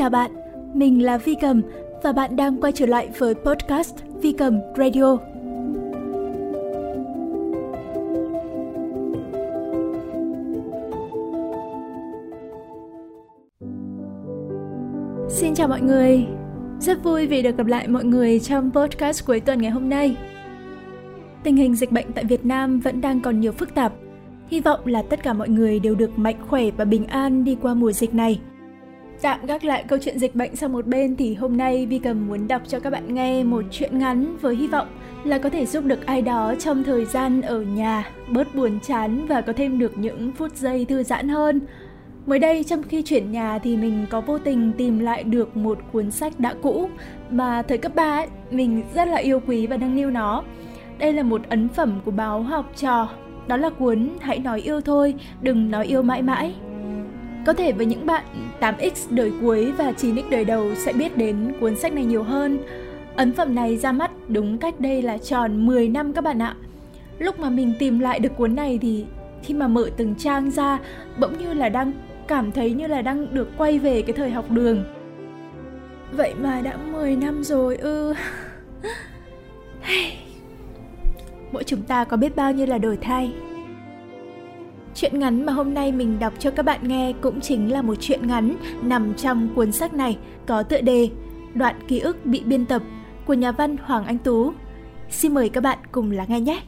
Chào bạn, mình là Vi Cầm và bạn đang quay trở lại với podcast Vi Cầm Radio. Xin chào mọi người, rất vui vì được gặp lại mọi người trong podcast cuối tuần ngày hôm nay. Tình hình dịch bệnh tại Việt Nam vẫn đang còn nhiều phức tạp. Hy vọng là tất cả mọi người đều được mạnh khỏe và bình an đi qua mùa dịch này. Tạm gác lại câu chuyện dịch bệnh sang một bên thì hôm nay Vi Cầm muốn đọc cho các bạn nghe một chuyện ngắn với hy vọng là có thể giúp được ai đó trong thời gian ở nhà bớt buồn chán và có thêm được những phút giây thư giãn hơn. Mới đây trong khi chuyển nhà thì mình có vô tình tìm lại được một cuốn sách đã cũ mà thời cấp 3 ấy, mình rất là yêu quý và nâng niu nó. Đây là một ấn phẩm của báo học trò, đó là cuốn Hãy nói yêu thôi, đừng nói yêu mãi mãi có thể với những bạn 8X đời cuối và 9X đời đầu sẽ biết đến cuốn sách này nhiều hơn. Ấn phẩm này ra mắt đúng cách đây là tròn 10 năm các bạn ạ. Lúc mà mình tìm lại được cuốn này thì khi mà mở từng trang ra, bỗng như là đang cảm thấy như là đang được quay về cái thời học đường. Vậy mà đã 10 năm rồi, ư. Mỗi chúng ta có biết bao nhiêu là đổi thay. Chuyện ngắn mà hôm nay mình đọc cho các bạn nghe cũng chính là một chuyện ngắn nằm trong cuốn sách này, có tựa đề Đoạn ký ức bị biên tập của nhà văn Hoàng Anh Tú. Xin mời các bạn cùng lắng nghe nhé!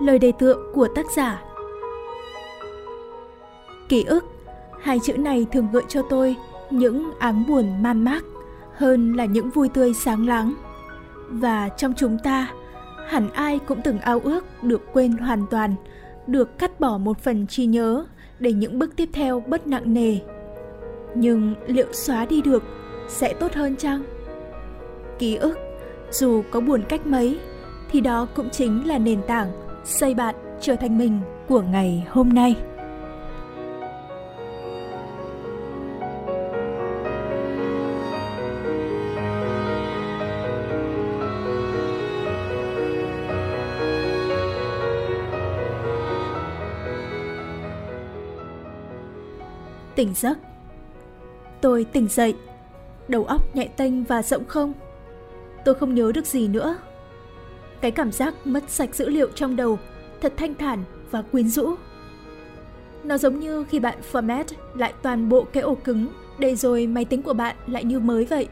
Lời đề tựa của tác giả Ký ức, Hai chữ này thường gợi cho tôi những áng buồn man mác hơn là những vui tươi sáng láng và trong chúng ta, hẳn ai cũng từng ao ước được quên hoàn toàn, được cắt bỏ một phần trí nhớ để những bước tiếp theo bất nặng nề. Nhưng liệu xóa đi được sẽ tốt hơn chăng? Ký ức, dù có buồn cách mấy, thì đó cũng chính là nền tảng xây bạn trở thành mình của ngày hôm nay. Tỉnh giấc. Tôi tỉnh dậy, đầu óc nhẹ tênh và rộng không. Tôi không nhớ được gì nữa. Cái cảm giác mất sạch dữ liệu trong đầu thật thanh thản và quyến rũ. Nó giống như khi bạn format lại toàn bộ cái ổ cứng để rồi máy tính của bạn lại như mới vậy.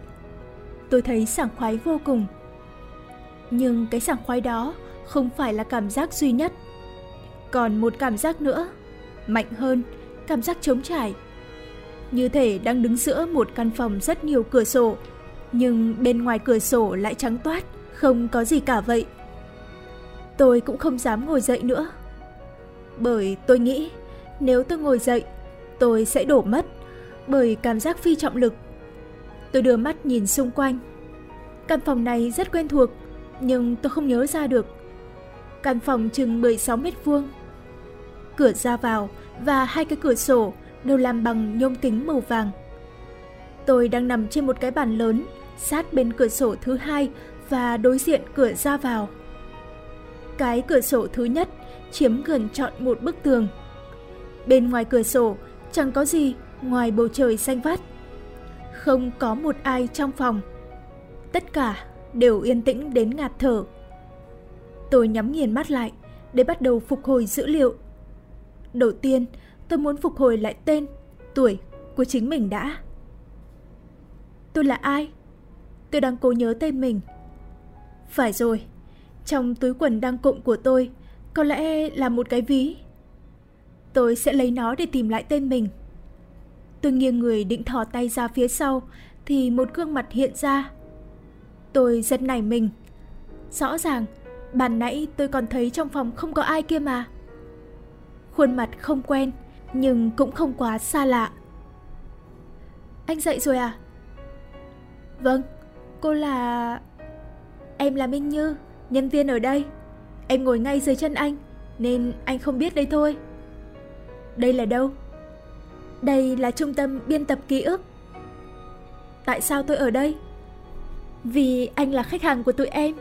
Tôi thấy sảng khoái vô cùng. Nhưng cái sảng khoái đó không phải là cảm giác duy nhất. Còn một cảm giác nữa, mạnh hơn, cảm giác trống trải như thể đang đứng giữa một căn phòng rất nhiều cửa sổ, nhưng bên ngoài cửa sổ lại trắng toát, không có gì cả vậy. Tôi cũng không dám ngồi dậy nữa. Bởi tôi nghĩ, nếu tôi ngồi dậy, tôi sẽ đổ mất bởi cảm giác phi trọng lực. Tôi đưa mắt nhìn xung quanh. Căn phòng này rất quen thuộc, nhưng tôi không nhớ ra được. Căn phòng chừng 16 mét vuông. Cửa ra vào và hai cái cửa sổ đều làm bằng nhôm kính màu vàng. Tôi đang nằm trên một cái bàn lớn, sát bên cửa sổ thứ hai và đối diện cửa ra vào. Cái cửa sổ thứ nhất chiếm gần trọn một bức tường. Bên ngoài cửa sổ chẳng có gì ngoài bầu trời xanh vắt. Không có một ai trong phòng. Tất cả đều yên tĩnh đến ngạt thở. Tôi nhắm nghiền mắt lại để bắt đầu phục hồi dữ liệu. Đầu tiên, tôi muốn phục hồi lại tên, tuổi của chính mình đã. Tôi là ai? Tôi đang cố nhớ tên mình. Phải rồi, trong túi quần đang cụm của tôi có lẽ là một cái ví. Tôi sẽ lấy nó để tìm lại tên mình. Tôi nghiêng người định thò tay ra phía sau thì một gương mặt hiện ra. Tôi giật nảy mình. Rõ ràng, bàn nãy tôi còn thấy trong phòng không có ai kia mà. Khuôn mặt không quen, nhưng cũng không quá xa lạ. Anh dậy rồi à? Vâng, cô là... Em là Minh Như, nhân viên ở đây. Em ngồi ngay dưới chân anh, nên anh không biết đây thôi. Đây là đâu? Đây là trung tâm biên tập ký ức. Tại sao tôi ở đây? Vì anh là khách hàng của tụi em.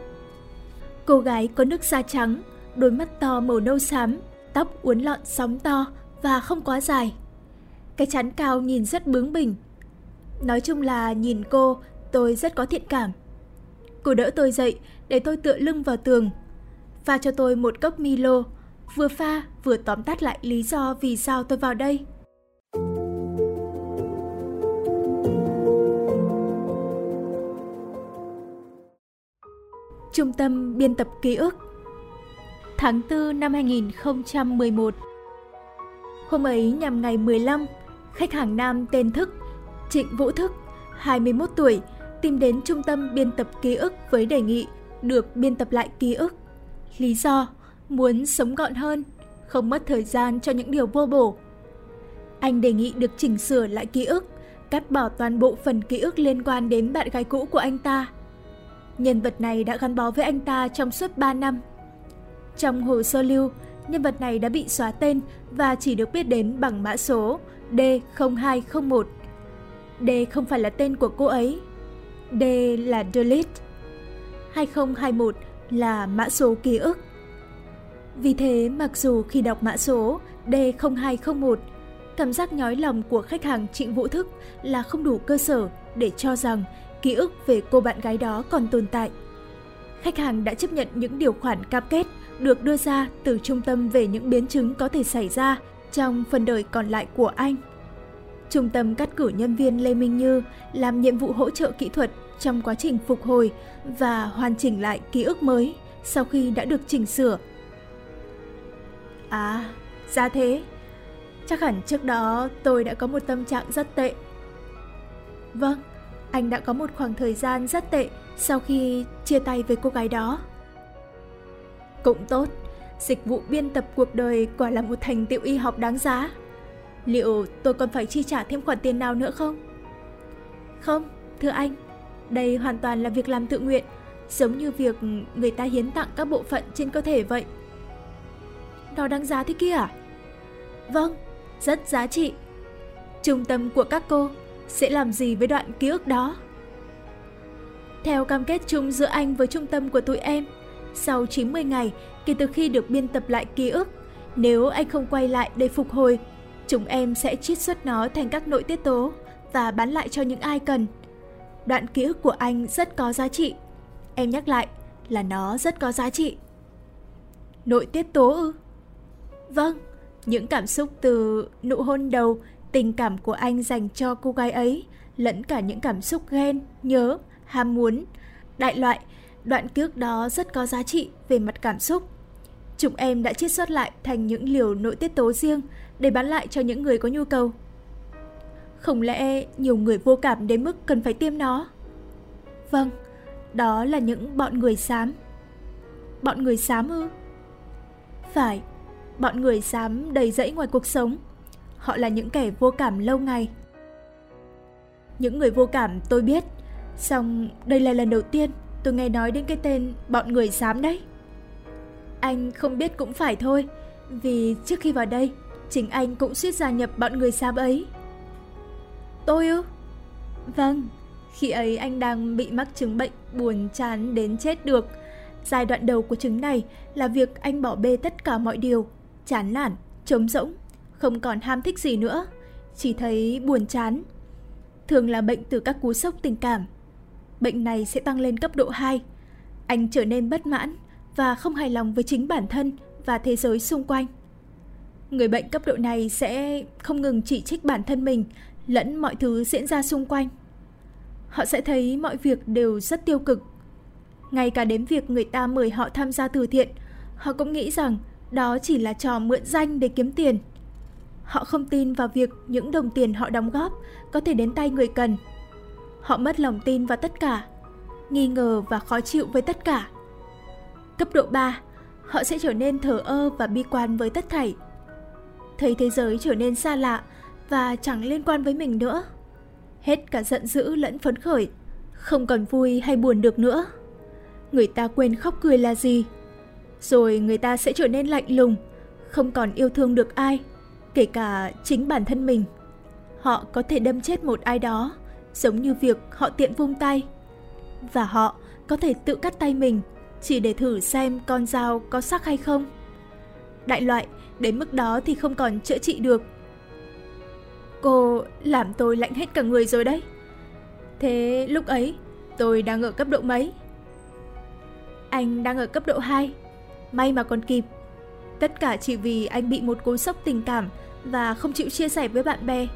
Cô gái có nước da trắng, đôi mắt to màu nâu xám, tóc uốn lọn sóng to và không quá dài. Cái chán cao nhìn rất bướng bỉnh. Nói chung là nhìn cô, tôi rất có thiện cảm. Cô đỡ tôi dậy để tôi tựa lưng vào tường. Pha cho tôi một cốc Milo, vừa pha vừa tóm tắt lại lý do vì sao tôi vào đây. Trung tâm biên tập ký ức Tháng 4 năm 2011 Hôm ấy nhằm ngày 15, khách hàng nam tên Thức, Trịnh Vũ Thức, 21 tuổi, tìm đến trung tâm biên tập ký ức với đề nghị được biên tập lại ký ức. Lý do, muốn sống gọn hơn, không mất thời gian cho những điều vô bổ. Anh đề nghị được chỉnh sửa lại ký ức, cắt bỏ toàn bộ phần ký ức liên quan đến bạn gái cũ của anh ta. Nhân vật này đã gắn bó với anh ta trong suốt 3 năm. Trong hồ sơ lưu, nhân vật này đã bị xóa tên và chỉ được biết đến bằng mã số D0201. D không phải là tên của cô ấy. D là delete. 2021 là mã số ký ức. Vì thế, mặc dù khi đọc mã số D0201, cảm giác nhói lòng của khách hàng Trịnh Vũ Thức là không đủ cơ sở để cho rằng ký ức về cô bạn gái đó còn tồn tại. Khách hàng đã chấp nhận những điều khoản cam kết được đưa ra từ trung tâm về những biến chứng có thể xảy ra trong phần đời còn lại của anh. Trung tâm cắt cử nhân viên Lê Minh Như làm nhiệm vụ hỗ trợ kỹ thuật trong quá trình phục hồi và hoàn chỉnh lại ký ức mới sau khi đã được chỉnh sửa. À, ra thế. Chắc hẳn trước đó tôi đã có một tâm trạng rất tệ. Vâng, anh đã có một khoảng thời gian rất tệ sau khi chia tay với cô gái đó. Cũng tốt, dịch vụ biên tập cuộc đời quả là một thành tựu y học đáng giá. Liệu tôi còn phải chi trả thêm khoản tiền nào nữa không? Không, thưa anh, đây hoàn toàn là việc làm tự nguyện, giống như việc người ta hiến tặng các bộ phận trên cơ thể vậy. Nó đáng giá thế kia à? Vâng, rất giá trị. Trung tâm của các cô sẽ làm gì với đoạn ký ức đó? Theo cam kết chung giữa anh với trung tâm của tụi em, sau 90 ngày kể từ khi được biên tập lại ký ức, nếu anh không quay lại để phục hồi, chúng em sẽ chiết xuất nó thành các nội tiết tố và bán lại cho những ai cần. Đoạn ký ức của anh rất có giá trị. Em nhắc lại là nó rất có giá trị. Nội tiết tố ư? Vâng, những cảm xúc từ nụ hôn đầu, tình cảm của anh dành cho cô gái ấy, lẫn cả những cảm xúc ghen, nhớ, ham muốn. Đại loại, đoạn ký đó rất có giá trị về mặt cảm xúc. Chúng em đã chiết xuất lại thành những liều nội tiết tố riêng để bán lại cho những người có nhu cầu. Không lẽ nhiều người vô cảm đến mức cần phải tiêm nó? Vâng, đó là những bọn người xám. Bọn người xám ư? Phải, bọn người xám đầy rẫy ngoài cuộc sống. Họ là những kẻ vô cảm lâu ngày. Những người vô cảm tôi biết, song đây là lần đầu tiên tôi nghe nói đến cái tên bọn người xám đấy. Anh không biết cũng phải thôi, vì trước khi vào đây, chính anh cũng suýt gia nhập bọn người xám ấy. Tôi ư? Vâng, khi ấy anh đang bị mắc chứng bệnh buồn chán đến chết được. Giai đoạn đầu của chứng này là việc anh bỏ bê tất cả mọi điều, chán nản, trống rỗng, không còn ham thích gì nữa, chỉ thấy buồn chán. Thường là bệnh từ các cú sốc tình cảm. Bệnh này sẽ tăng lên cấp độ 2. Anh trở nên bất mãn và không hài lòng với chính bản thân và thế giới xung quanh. Người bệnh cấp độ này sẽ không ngừng chỉ trích bản thân mình lẫn mọi thứ diễn ra xung quanh. Họ sẽ thấy mọi việc đều rất tiêu cực. Ngay cả đến việc người ta mời họ tham gia từ thiện, họ cũng nghĩ rằng đó chỉ là trò mượn danh để kiếm tiền. Họ không tin vào việc những đồng tiền họ đóng góp có thể đến tay người cần. Họ mất lòng tin vào tất cả, nghi ngờ và khó chịu với tất cả. Cấp độ 3, họ sẽ trở nên thờ ơ và bi quan với tất thảy. Thấy thế giới trở nên xa lạ và chẳng liên quan với mình nữa. Hết cả giận dữ lẫn phấn khởi, không còn vui hay buồn được nữa. Người ta quên khóc cười là gì. Rồi người ta sẽ trở nên lạnh lùng, không còn yêu thương được ai, kể cả chính bản thân mình. Họ có thể đâm chết một ai đó, giống như việc họ tiện vung tay. Và họ có thể tự cắt tay mình chỉ để thử xem con dao có sắc hay không. đại loại, đến mức đó thì không còn chữa trị được. Cô làm tôi lạnh hết cả người rồi đấy. Thế lúc ấy, tôi đang ở cấp độ mấy? Anh đang ở cấp độ 2. May mà còn kịp. Tất cả chỉ vì anh bị một cú sốc tình cảm và không chịu chia sẻ với bạn bè.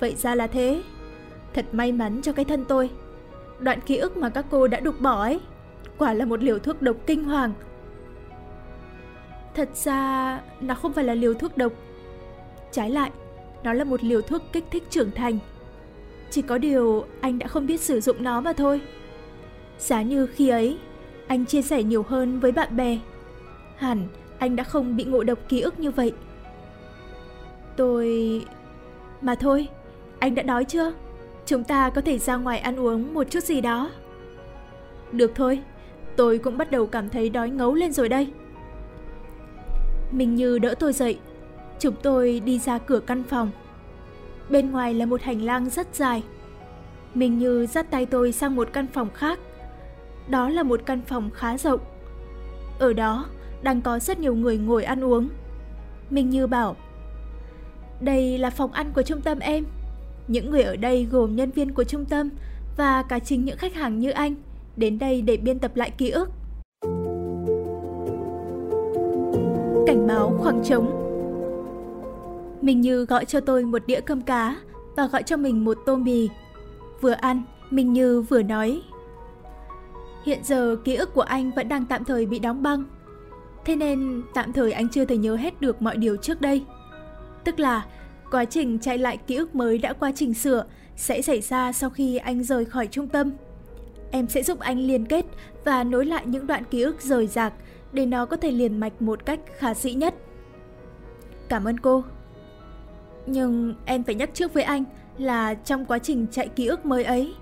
Vậy ra là thế. Thật may mắn cho cái thân tôi. Đoạn ký ức mà các cô đã đục bỏ ấy, quả là một liều thuốc độc kinh hoàng. Thật ra, nó không phải là liều thuốc độc. Trái lại, nó là một liều thuốc kích thích trưởng thành. Chỉ có điều anh đã không biết sử dụng nó mà thôi. Giá như khi ấy, anh chia sẻ nhiều hơn với bạn bè. Hẳn anh đã không bị ngộ độc ký ức như vậy. Tôi... Mà thôi, anh đã đói chưa? Chúng ta có thể ra ngoài ăn uống một chút gì đó. Được thôi, tôi cũng bắt đầu cảm thấy đói ngấu lên rồi đây. Mình như đỡ tôi dậy, chúng tôi đi ra cửa căn phòng. Bên ngoài là một hành lang rất dài. Mình như dắt tay tôi sang một căn phòng khác. Đó là một căn phòng khá rộng. Ở đó đang có rất nhiều người ngồi ăn uống. Mình như bảo, đây là phòng ăn của trung tâm em. Những người ở đây gồm nhân viên của trung tâm và cả chính những khách hàng như anh đến đây để biên tập lại ký ức. Cảnh báo khoảng trống Mình Như gọi cho tôi một đĩa cơm cá và gọi cho mình một tô mì. Vừa ăn, Minh Như vừa nói Hiện giờ ký ức của anh vẫn đang tạm thời bị đóng băng Thế nên tạm thời anh chưa thể nhớ hết được mọi điều trước đây Tức là Quá trình chạy lại ký ức mới đã qua chỉnh sửa, sẽ xảy ra sau khi anh rời khỏi trung tâm. Em sẽ giúp anh liên kết và nối lại những đoạn ký ức rời rạc để nó có thể liền mạch một cách khả dĩ nhất. Cảm ơn cô. Nhưng em phải nhắc trước với anh là trong quá trình chạy ký ức mới ấy,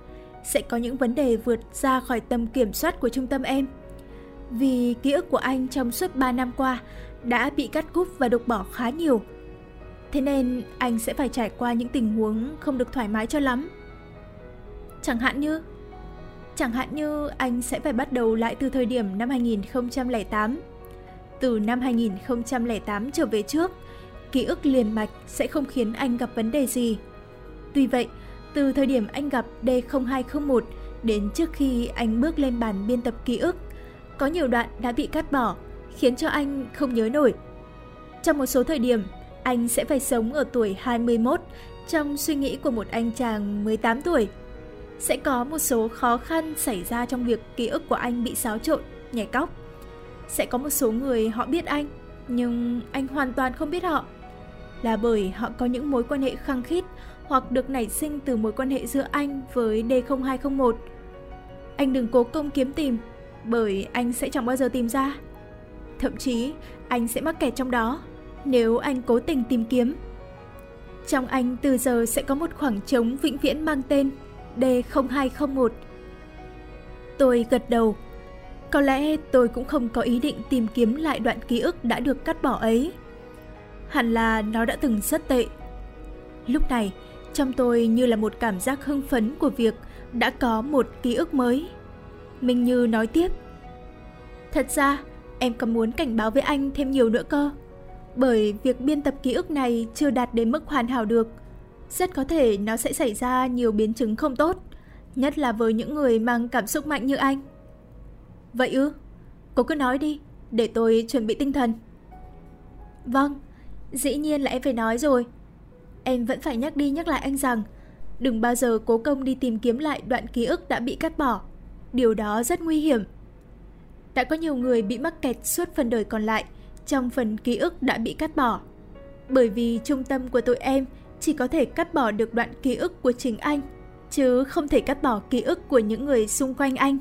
sẽ có những vấn đề vượt ra khỏi tầm kiểm soát của trung tâm em. Vì ký ức của anh trong suốt 3 năm qua đã bị cắt cúp và đục bỏ khá nhiều Thế nên anh sẽ phải trải qua những tình huống không được thoải mái cho lắm. Chẳng hạn như Chẳng hạn như anh sẽ phải bắt đầu lại từ thời điểm năm 2008. Từ năm 2008 trở về trước, ký ức liền mạch sẽ không khiến anh gặp vấn đề gì. Tuy vậy, từ thời điểm anh gặp D0201 đến trước khi anh bước lên bàn biên tập ký ức, có nhiều đoạn đã bị cắt bỏ, khiến cho anh không nhớ nổi. Trong một số thời điểm, anh sẽ phải sống ở tuổi 21 trong suy nghĩ của một anh chàng 18 tuổi. Sẽ có một số khó khăn xảy ra trong việc ký ức của anh bị xáo trộn, nhảy cóc. Sẽ có một số người họ biết anh, nhưng anh hoàn toàn không biết họ. Là bởi họ có những mối quan hệ khăng khít hoặc được nảy sinh từ mối quan hệ giữa anh với D0201. Anh đừng cố công kiếm tìm, bởi anh sẽ chẳng bao giờ tìm ra. Thậm chí, anh sẽ mắc kẹt trong đó nếu anh cố tình tìm kiếm. Trong anh từ giờ sẽ có một khoảng trống vĩnh viễn mang tên D0201. Tôi gật đầu. Có lẽ tôi cũng không có ý định tìm kiếm lại đoạn ký ức đã được cắt bỏ ấy. Hẳn là nó đã từng rất tệ. Lúc này, trong tôi như là một cảm giác hưng phấn của việc đã có một ký ức mới. Minh Như nói tiếp. Thật ra, em còn muốn cảnh báo với anh thêm nhiều nữa cơ bởi việc biên tập ký ức này chưa đạt đến mức hoàn hảo được. Rất có thể nó sẽ xảy ra nhiều biến chứng không tốt, nhất là với những người mang cảm xúc mạnh như anh. Vậy ư? Cô cứ nói đi, để tôi chuẩn bị tinh thần. Vâng, dĩ nhiên là em phải nói rồi. Em vẫn phải nhắc đi nhắc lại anh rằng đừng bao giờ cố công đi tìm kiếm lại đoạn ký ức đã bị cắt bỏ. Điều đó rất nguy hiểm. Đã có nhiều người bị mắc kẹt suốt phần đời còn lại trong phần ký ức đã bị cắt bỏ. Bởi vì trung tâm của tụi em chỉ có thể cắt bỏ được đoạn ký ức của chính anh, chứ không thể cắt bỏ ký ức của những người xung quanh anh.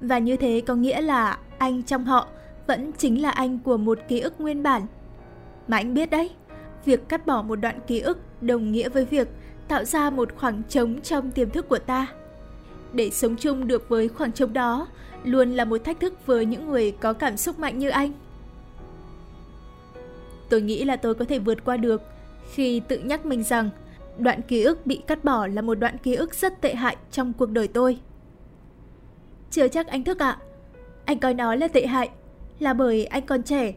Và như thế có nghĩa là anh trong họ vẫn chính là anh của một ký ức nguyên bản. Mà anh biết đấy, việc cắt bỏ một đoạn ký ức đồng nghĩa với việc tạo ra một khoảng trống trong tiềm thức của ta. Để sống chung được với khoảng trống đó luôn là một thách thức với những người có cảm xúc mạnh như anh. Tôi nghĩ là tôi có thể vượt qua được khi tự nhắc mình rằng đoạn ký ức bị cắt bỏ là một đoạn ký ức rất tệ hại trong cuộc đời tôi. Chưa chắc anh thức ạ. Anh coi nó là tệ hại là bởi anh còn trẻ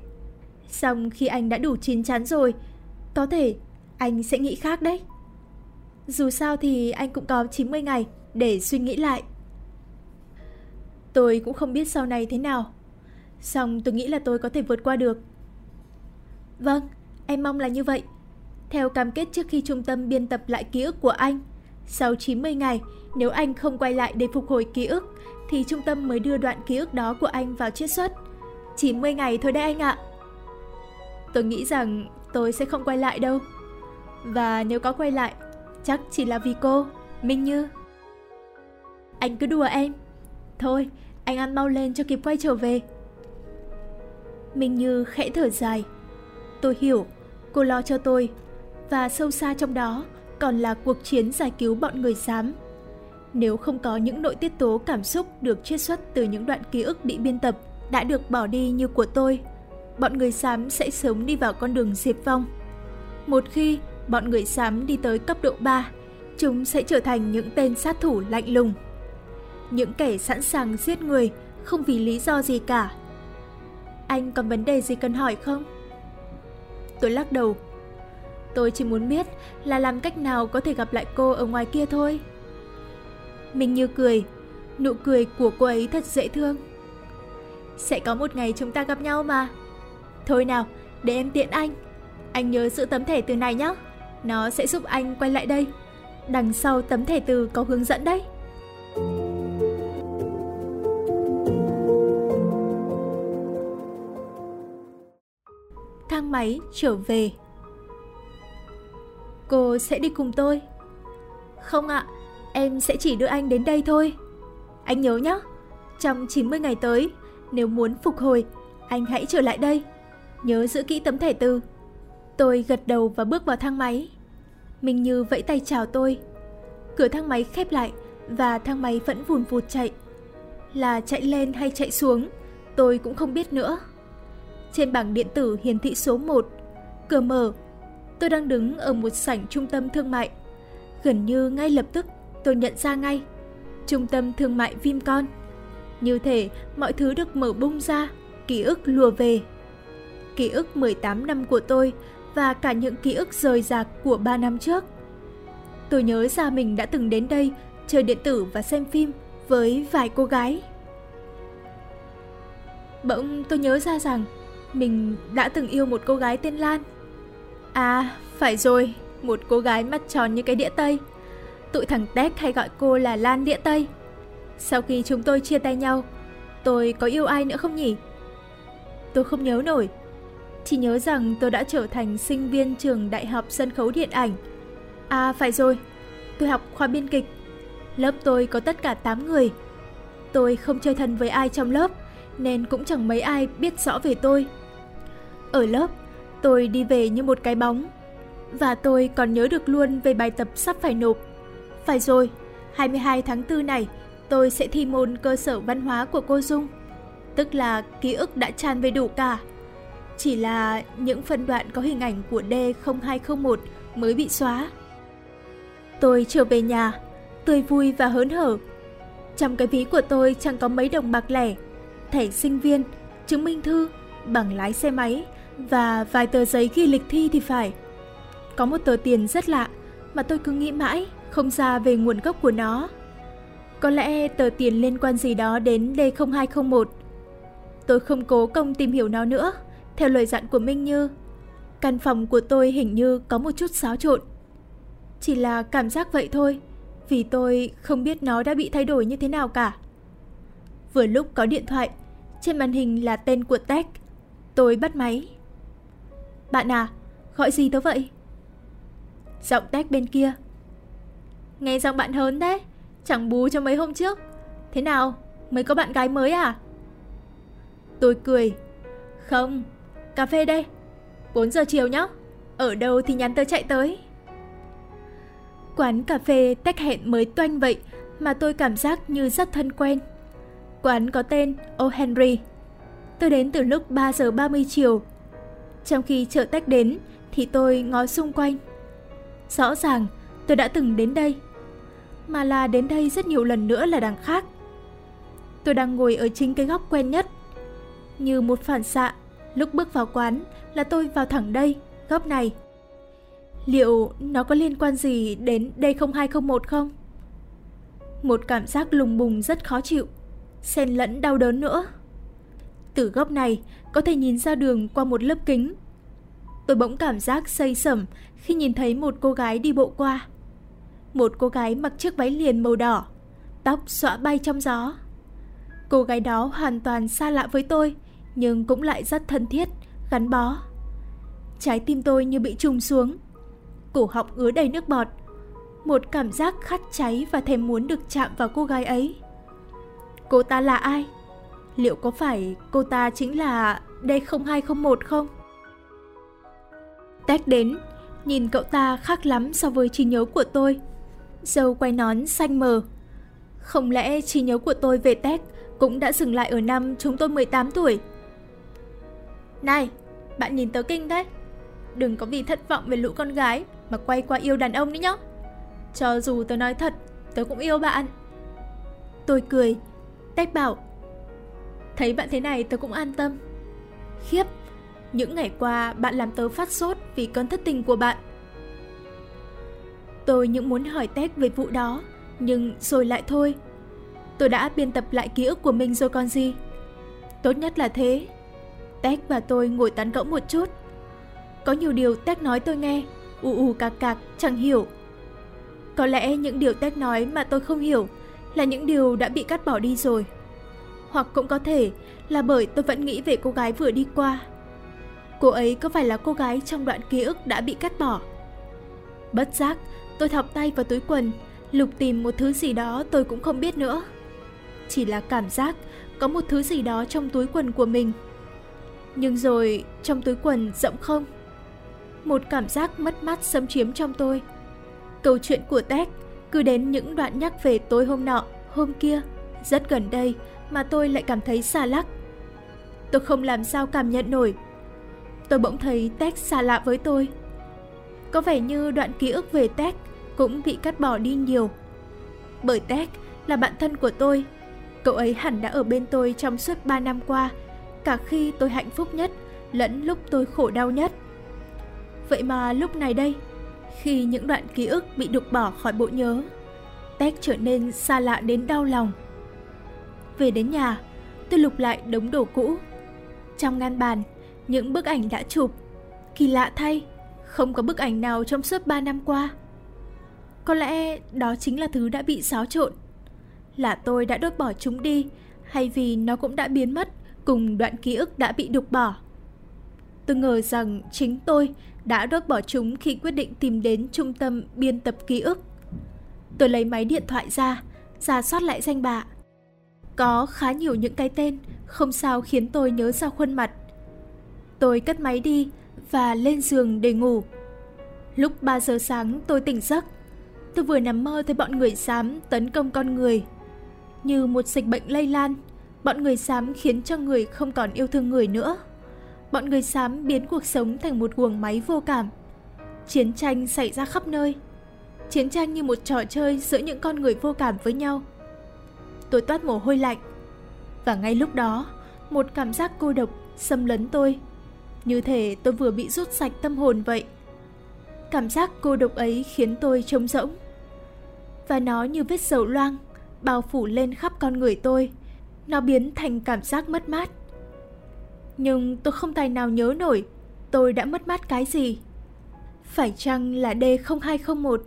Xong khi anh đã đủ chín chắn rồi, có thể anh sẽ nghĩ khác đấy. Dù sao thì anh cũng có 90 ngày để suy nghĩ lại. Tôi cũng không biết sau này thế nào. Xong tôi nghĩ là tôi có thể vượt qua được. Vâng, em mong là như vậy. Theo cam kết trước khi trung tâm biên tập lại ký ức của anh, sau 90 ngày, nếu anh không quay lại để phục hồi ký ức, thì trung tâm mới đưa đoạn ký ức đó của anh vào chiết xuất. 90 ngày thôi đấy anh ạ. Tôi nghĩ rằng tôi sẽ không quay lại đâu. Và nếu có quay lại, chắc chỉ là vì cô, Minh Như. Anh cứ đùa em. Thôi, anh ăn mau lên cho kịp quay trở về. Minh Như khẽ thở dài. Tôi hiểu, cô lo cho tôi. Và sâu xa trong đó còn là cuộc chiến giải cứu bọn người xám. Nếu không có những nội tiết tố cảm xúc được chiết xuất từ những đoạn ký ức bị biên tập đã được bỏ đi như của tôi, bọn người xám sẽ sớm đi vào con đường diệt vong. Một khi bọn người xám đi tới cấp độ 3, chúng sẽ trở thành những tên sát thủ lạnh lùng. Những kẻ sẵn sàng giết người không vì lý do gì cả. Anh còn vấn đề gì cần hỏi không? Tôi lắc đầu. Tôi chỉ muốn biết là làm cách nào có thể gặp lại cô ở ngoài kia thôi. Mình như cười, nụ cười của cô ấy thật dễ thương. Sẽ có một ngày chúng ta gặp nhau mà. Thôi nào, để em tiện anh. Anh nhớ giữ tấm thẻ từ này nhé. Nó sẽ giúp anh quay lại đây. Đằng sau tấm thẻ từ có hướng dẫn đấy. Thang máy trở về. Cô sẽ đi cùng tôi. Không ạ, em sẽ chỉ đưa anh đến đây thôi. Anh nhớ nhé, trong 90 ngày tới, nếu muốn phục hồi, anh hãy trở lại đây. Nhớ giữ kỹ tấm thẻ từ. Tôi gật đầu và bước vào thang máy. Minh Như vẫy tay chào tôi. Cửa thang máy khép lại và thang máy vẫn vùn vụt chạy. Là chạy lên hay chạy xuống, tôi cũng không biết nữa. Trên bảng điện tử hiển thị số 1, cửa mở. Tôi đang đứng ở một sảnh trung tâm thương mại. Gần như ngay lập tức tôi nhận ra ngay. Trung tâm thương mại Vimcon. Như thể mọi thứ được mở bung ra, ký ức lùa về. Ký ức 18 năm của tôi và cả những ký ức rời rạc của 3 năm trước. Tôi nhớ ra mình đã từng đến đây chơi điện tử và xem phim với vài cô gái. Bỗng tôi nhớ ra rằng mình đã từng yêu một cô gái tên Lan. À, phải rồi, một cô gái mắt tròn như cái đĩa Tây. Tụi thằng Tech hay gọi cô là Lan đĩa Tây. Sau khi chúng tôi chia tay nhau, tôi có yêu ai nữa không nhỉ? Tôi không nhớ nổi. Chỉ nhớ rằng tôi đã trở thành sinh viên trường Đại học Sân khấu Điện ảnh. À phải rồi, tôi học khoa biên kịch. Lớp tôi có tất cả 8 người. Tôi không chơi thân với ai trong lớp, nên cũng chẳng mấy ai biết rõ về tôi. Ở lớp, tôi đi về như một cái bóng. Và tôi còn nhớ được luôn về bài tập sắp phải nộp. Phải rồi, 22 tháng 4 này, tôi sẽ thi môn cơ sở văn hóa của cô Dung. Tức là ký ức đã tràn về đủ cả. Chỉ là những phân đoạn có hình ảnh của D0201 mới bị xóa. Tôi trở về nhà, tươi vui và hớn hở. Trong cái ví của tôi chẳng có mấy đồng bạc lẻ, thẻ sinh viên, chứng minh thư, bằng lái xe máy và vài tờ giấy ghi lịch thi thì phải. Có một tờ tiền rất lạ mà tôi cứ nghĩ mãi không ra về nguồn gốc của nó. Có lẽ tờ tiền liên quan gì đó đến D0201. Tôi không cố công tìm hiểu nó nữa, theo lời dặn của Minh Như. Căn phòng của tôi hình như có một chút xáo trộn. Chỉ là cảm giác vậy thôi, vì tôi không biết nó đã bị thay đổi như thế nào cả. Vừa lúc có điện thoại, trên màn hình là tên của Tech. Tôi bắt máy. Bạn à, gọi gì tớ vậy? Giọng Tech bên kia. Nghe giọng bạn hớn đấy, chẳng bú cho mấy hôm trước. Thế nào, mới có bạn gái mới à? Tôi cười. Không, cà phê đây. 4 giờ chiều nhá. Ở đâu thì nhắn tớ chạy tới. Quán cà phê tách hẹn mới toanh vậy mà tôi cảm giác như rất thân quen. Quán có tên O Henry. Tôi đến từ lúc 3 giờ 30 chiều. Trong khi chợ tách đến thì tôi ngó xung quanh. Rõ ràng tôi đã từng đến đây. Mà là đến đây rất nhiều lần nữa là đằng khác. Tôi đang ngồi ở chính cái góc quen nhất. Như một phản xạ, Lúc bước vào quán là tôi vào thẳng đây, góc này. Liệu nó có liên quan gì đến D0201 không? Một cảm giác lùng bùng rất khó chịu, xen lẫn đau đớn nữa. Từ góc này có thể nhìn ra đường qua một lớp kính. Tôi bỗng cảm giác say sẩm khi nhìn thấy một cô gái đi bộ qua. Một cô gái mặc chiếc váy liền màu đỏ, tóc xõa bay trong gió. Cô gái đó hoàn toàn xa lạ với tôi, nhưng cũng lại rất thân thiết, gắn bó. Trái tim tôi như bị trùng xuống. Cổ họng ứa đầy nước bọt. Một cảm giác khát cháy và thèm muốn được chạm vào cô gái ấy. Cô ta là ai? Liệu có phải cô ta chính là D0201 không? Tech đến, nhìn cậu ta khác lắm so với trí nhớ của tôi. Dâu quay nón xanh mờ. Không lẽ trí nhớ của tôi về Tech cũng đã dừng lại ở năm chúng tôi 18 tuổi? Này, bạn nhìn tớ kinh đấy. Đừng có vì thất vọng về lũ con gái mà quay qua yêu đàn ông nữa nhá. Cho dù tớ nói thật, tớ cũng yêu bạn. Tôi cười. Tech bảo, thấy bạn thế này tớ cũng an tâm. Khiếp, những ngày qua bạn làm tớ phát sốt vì cơn thất tình của bạn. Tôi những muốn hỏi Tech về vụ đó, nhưng rồi lại thôi. Tôi đã biên tập lại ký ức của mình rồi còn gì. Tốt nhất là thế. Tech và tôi ngồi tán gẫu một chút. Có nhiều điều Tech nói tôi nghe, u u cạc cạc, chẳng hiểu. Có lẽ những điều Tech nói mà tôi không hiểu là những điều đã bị cắt bỏ đi rồi. Hoặc cũng có thể là bởi tôi vẫn nghĩ về cô gái vừa đi qua. Cô ấy có phải là cô gái trong đoạn ký ức đã bị cắt bỏ? Bất giác, tôi thọc tay vào túi quần, lục tìm một thứ gì đó tôi cũng không biết nữa. Chỉ là cảm giác có một thứ gì đó trong túi quần của mình. Nhưng rồi trong túi quần rộng không? Một cảm giác mất mát xâm chiếm trong tôi. Câu chuyện của Tech cứ đến những đoạn nhắc về tối hôm nọ, hôm kia, rất gần đây mà tôi lại cảm thấy xa lắc. Tôi không làm sao cảm nhận nổi. Tôi bỗng thấy Tech xa lạ với tôi. Có vẻ như đoạn ký ức về Tech cũng bị cắt bỏ đi nhiều. Bởi Tech là bạn thân của tôi. Cậu ấy hẳn đã ở bên tôi trong suốt 3 năm qua, cả khi tôi hạnh phúc nhất lẫn lúc tôi khổ đau nhất. Vậy mà lúc này đây, khi những đoạn ký ức bị đục bỏ khỏi bộ nhớ, Tech trở nên xa lạ đến đau lòng. Về đến nhà, tôi lục lại đống đồ cũ. Trong ngăn bàn, những bức ảnh đã chụp. Kỳ lạ thay, không có bức ảnh nào trong suốt 3 năm qua. Có lẽ đó chính là thứ đã bị xáo trộn. Là tôi đã đốt bỏ chúng đi, hay vì nó cũng đã biến mất cùng đoạn ký ức đã bị đục bỏ. Tôi ngờ rằng chính tôi đã đốt bỏ chúng khi quyết định tìm đến trung tâm biên tập ký ức. Tôi lấy máy điện thoại ra, ra soát lại danh bạ. Có khá nhiều những cái tên, không sao khiến tôi nhớ ra khuôn mặt. Tôi cất máy đi và lên giường để ngủ. Lúc 3 giờ sáng tôi tỉnh giấc. Tôi vừa nằm mơ thấy bọn người xám tấn công con người. Như một dịch bệnh lây lan, bọn người xám khiến cho người không còn yêu thương người nữa. Bọn người xám biến cuộc sống thành một guồng máy vô cảm. Chiến tranh xảy ra khắp nơi. Chiến tranh như một trò chơi giữa những con người vô cảm với nhau. Tôi toát mồ hôi lạnh. Và ngay lúc đó, một cảm giác cô độc xâm lấn tôi. Như thể tôi vừa bị rút sạch tâm hồn vậy. Cảm giác cô độc ấy khiến tôi trống rỗng. Và nó như vết dầu loang, bao phủ lên khắp con người tôi. Nó biến thành cảm giác mất mát. Nhưng tôi không tài nào nhớ nổi tôi đã mất mát cái gì. Phải chăng là D0201?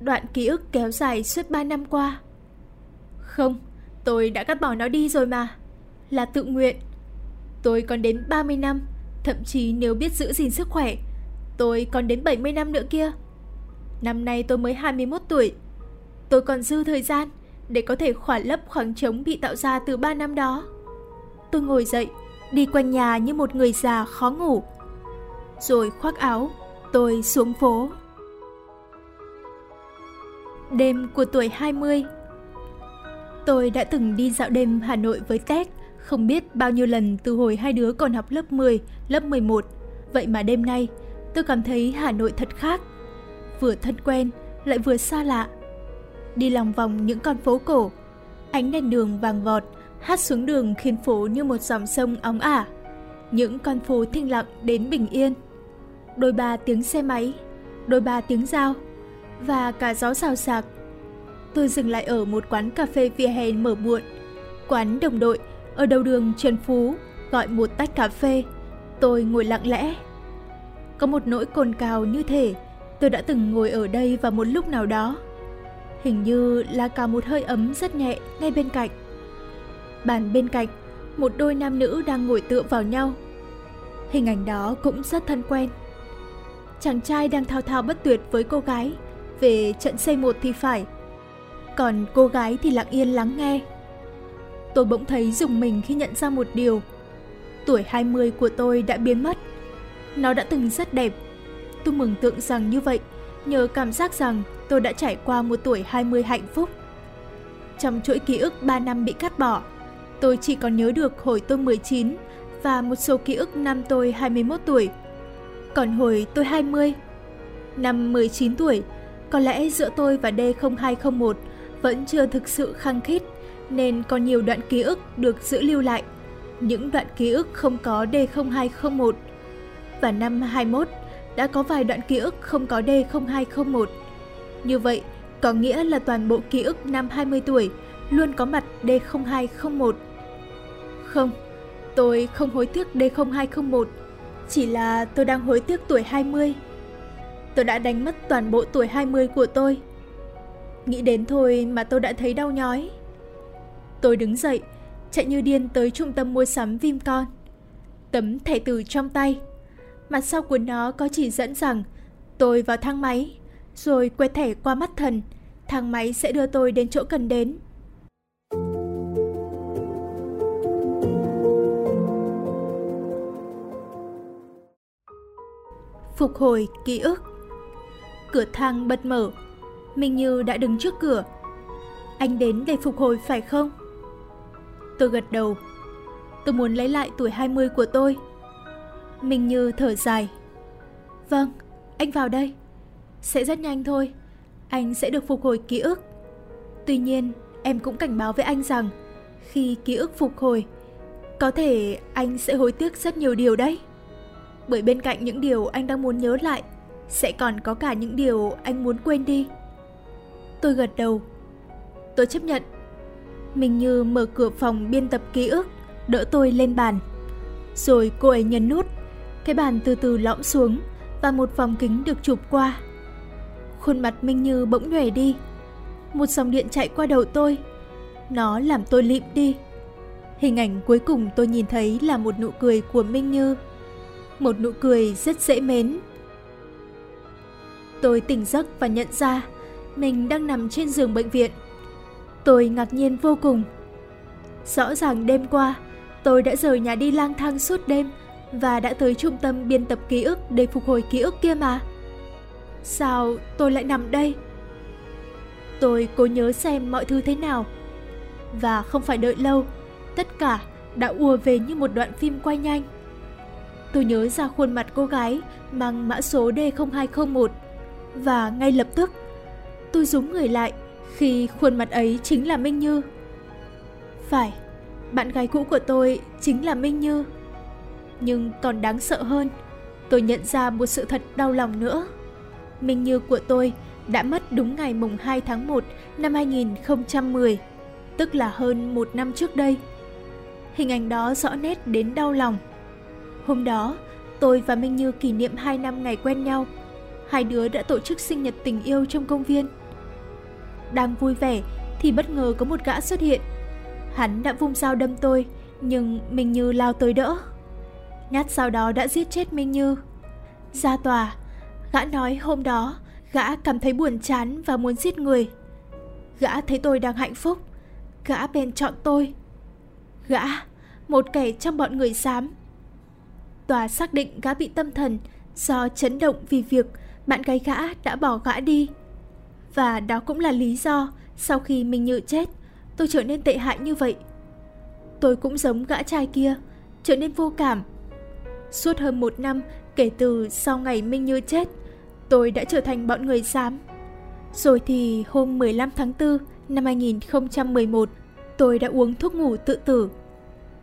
Đoạn ký ức kéo dài suốt 3 năm qua. Không, tôi đã cắt bỏ nó đi rồi mà. Là tự nguyện. Tôi còn đến 30 năm, thậm chí nếu biết giữ gìn sức khỏe, tôi còn đến 70 năm nữa kia. Năm nay tôi mới 21 tuổi. Tôi còn dư thời gian để có thể khỏa lấp khoảng trống bị tạo ra từ 3 năm đó. Tôi ngồi dậy, đi quanh nhà như một người già khó ngủ. Rồi khoác áo, tôi xuống phố. Đêm của tuổi 20 Tôi đã từng đi dạo đêm Hà Nội với tét không biết bao nhiêu lần từ hồi hai đứa còn học lớp 10, lớp 11. Vậy mà đêm nay, tôi cảm thấy Hà Nội thật khác. Vừa thân quen, lại vừa xa lạ. Đi lòng vòng những con phố cổ, ánh đèn đường vàng vọt, hát xuống đường khiến phố như một dòng sông óng ả. những con phố thinh lặng đến bình yên. Đôi ba tiếng xe máy, đôi ba tiếng dao và cả gió xào xạc. Tôi dừng lại ở một quán cà phê vỉa hè mở muộn. Quán đồng đội ở đầu đường Trần Phú gọi một tách cà phê. Tôi ngồi lặng lẽ. Có một nỗi cồn cào như thể tôi đã từng ngồi ở đây vào một lúc nào đó. Hình như là cả một hơi ấm rất nhẹ ngay bên cạnh. Bàn bên cạnh, một đôi nam nữ đang ngồi tựa vào nhau. Hình ảnh đó cũng rất thân quen. Chàng trai đang thao thao bất tuyệt với cô gái về trận xây một thì phải. Còn cô gái thì lặng yên lắng nghe. Tôi bỗng thấy dùng mình khi nhận ra một điều. Tuổi 20 của tôi đã biến mất. Nó đã từng rất đẹp. Tôi mừng tượng rằng như vậy, nhờ cảm giác rằng tôi đã trải qua một tuổi 20 hạnh phúc. Trong chuỗi ký ức 3 năm bị cắt bỏ, tôi chỉ còn nhớ được hồi tôi 19 và một số ký ức năm tôi 21 tuổi. Còn hồi tôi 20, năm 19 tuổi, có lẽ giữa tôi và D0201 vẫn chưa thực sự khăng khít nên có nhiều đoạn ký ức được giữ lưu lại. Những đoạn ký ức không có D0201 và năm 21 đã có vài đoạn ký ức không có D0201. Như vậy, có nghĩa là toàn bộ ký ức năm 20 tuổi luôn có mặt D0201. Không, tôi không hối tiếc D0201, chỉ là tôi đang hối tiếc tuổi 20. Tôi đã đánh mất toàn bộ tuổi 20 của tôi. Nghĩ đến thôi mà tôi đã thấy đau nhói. Tôi đứng dậy, chạy như điên tới trung tâm mua sắm Vimcon. Tấm thẻ từ trong tay. Mặt sau của nó có chỉ dẫn rằng tôi vào thang máy, rồi quẹt thẻ qua mắt thần, thang máy sẽ đưa tôi đến chỗ cần đến. Phục hồi ký ức Cửa thang bật mở Minh Như đã đứng trước cửa. Anh đến để phục hồi phải không? Tôi gật đầu. Tôi muốn lấy lại tuổi 20 của tôi. Minh Như thở dài. Vâng, anh vào đây. Sẽ rất nhanh thôi. Anh sẽ được phục hồi ký ức. Tuy nhiên, em cũng cảnh báo với anh rằng Khi ký ức phục hồi Có thể anh sẽ hối tiếc rất nhiều điều đấy. Bởi bên cạnh những điều anh đang muốn nhớ lại Sẽ còn có cả những điều anh muốn quên đi. Tôi gật đầu. Tôi chấp nhận. Minh Như mở cửa phòng biên tập ký ức, Đỡ tôi lên bàn. Rồi cô ấy nhấn nút. Cái bàn từ từ lõm xuống Và một vòng kính được chụp qua. Khuôn mặt Minh Như bỗng nhòe đi. Một dòng điện chạy qua đầu tôi. Nó làm tôi lịm đi. Hình ảnh cuối cùng tôi nhìn thấy là một nụ cười của Minh Như. Một nụ cười rất dễ mến. Tôi tỉnh giấc và nhận ra mình đang nằm trên giường bệnh viện. Tôi ngạc nhiên vô cùng. Rõ ràng đêm qua, tôi đã rời nhà đi lang thang suốt đêm và đã tới trung tâm biên tập ký ức để phục hồi ký ức kia mà. Sao tôi lại nằm đây? Tôi cố nhớ xem mọi thứ thế nào. Và không phải đợi lâu, tất cả đã ùa về như một đoạn phim quay nhanh. Tôi nhớ ra khuôn mặt cô gái mang mã số D0201 và ngay lập tức tôi rúm người lại khi khuôn mặt ấy chính là Minh Như. Phải, bạn gái cũ của tôi chính là Minh Như. Nhưng còn đáng sợ hơn, tôi nhận ra một sự thật đau lòng nữa. Minh Như của tôi đã mất đúng ngày mùng 2 tháng 1 năm 2010, tức là hơn một năm trước đây. Hình ảnh đó rõ nét đến đau lòng. Hôm đó, tôi và Minh Như kỷ niệm 2 năm ngày quen nhau. Hai đứa đã tổ chức sinh nhật tình yêu trong công viên. Đang vui vẻ thì bất ngờ có một gã xuất hiện. Hắn đã vung dao đâm tôi, nhưng Minh Như lao tới đỡ. Nhát dao đó đã giết chết Minh Như. Ra tòa, gã nói hôm đó gã cảm thấy buồn chán và muốn giết người. Gã thấy tôi đang hạnh phúc, gã bèn chọn tôi. Gã, một kẻ trong bọn người xám. Tòa xác định gã bị tâm thần do chấn động vì việc bạn gái gã đã bỏ gã đi. Và đó cũng là lý do sau khi Minh Như chết, tôi trở nên tệ hại như vậy. Tôi cũng giống gã trai kia, trở nên vô cảm. Suốt hơn một năm kể từ sau ngày Minh Như chết, tôi đã trở thành bọn người xám. Rồi thì hôm 15 tháng 4 năm 2011, tôi đã uống thuốc ngủ tự tử.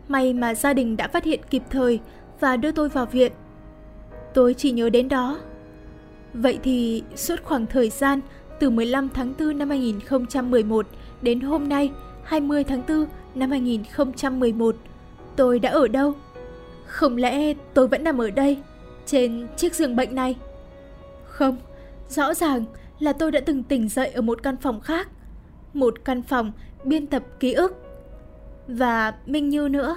May mà gia đình đã phát hiện kịp thời và đưa tôi vào viện. Tôi chỉ nhớ đến đó. Vậy thì suốt khoảng thời gian từ 15 tháng 4 năm 2011 đến hôm nay 20 tháng 4 năm 2011, tôi đã ở đâu? Không lẽ tôi vẫn nằm ở đây, trên chiếc giường bệnh này? Không, rõ ràng là tôi đã từng tỉnh dậy ở một căn phòng khác. Một căn phòng biên tập ký ức. Và Minh Như nữa.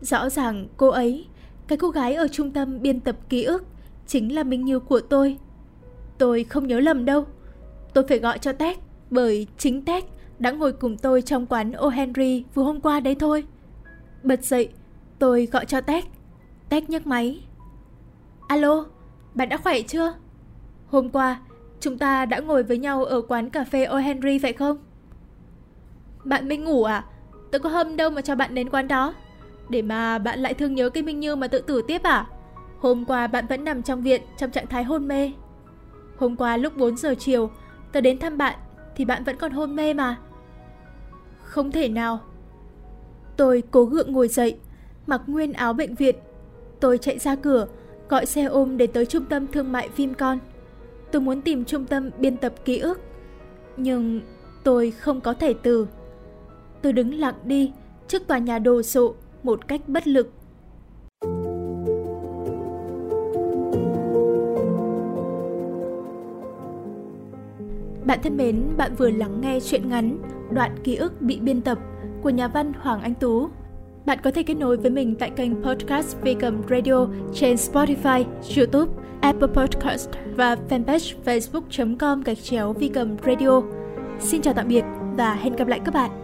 Rõ ràng cô ấy, cái cô gái ở trung tâm biên tập ký ức, chính là Minh Như của tôi. Tôi không nhớ lầm đâu. Tôi phải gọi cho Tech, bởi chính Tech đã ngồi cùng tôi trong quán O Henry vừa hôm qua đấy thôi. Bật dậy, tôi gọi cho Tech. Tech nhấc máy. Alo, bạn đã khỏe chưa? Hôm qua, chúng ta đã ngồi với nhau ở quán cà phê O Henry phải không? Bạn Minh ngủ à? Tôi có hâm đâu mà cho bạn đến quán đó. Để mà bạn lại thương nhớ cái Minh Như mà tự tử tiếp à? Hôm qua bạn vẫn nằm trong viện trong trạng thái hôn mê. Hôm qua lúc 4 giờ chiều, Tớ đến thăm bạn thì bạn vẫn còn hôn mê mà. Không thể nào. Tôi cố gượng ngồi dậy, mặc nguyên áo bệnh viện. Tôi chạy ra cửa, gọi xe ôm để tới trung tâm thương mại Vincon. Tôi muốn tìm trung tâm biên tập ký ức. Nhưng tôi không có thể từ. Tôi đứng lặng đi trước tòa nhà đồ sộ một cách bất lực. Bạn thân mến, bạn vừa lắng nghe chuyện ngắn Đoạn ký ức bị biên tập của nhà văn Hoàng Anh Tú. Bạn có thể kết nối với mình tại kênh podcast Vi Cầm Radio trên Spotify, YouTube, Apple Podcast và fanpage facebook.com gạch chéo Vi Cầm Radio. Xin chào tạm biệt và hẹn gặp lại các bạn.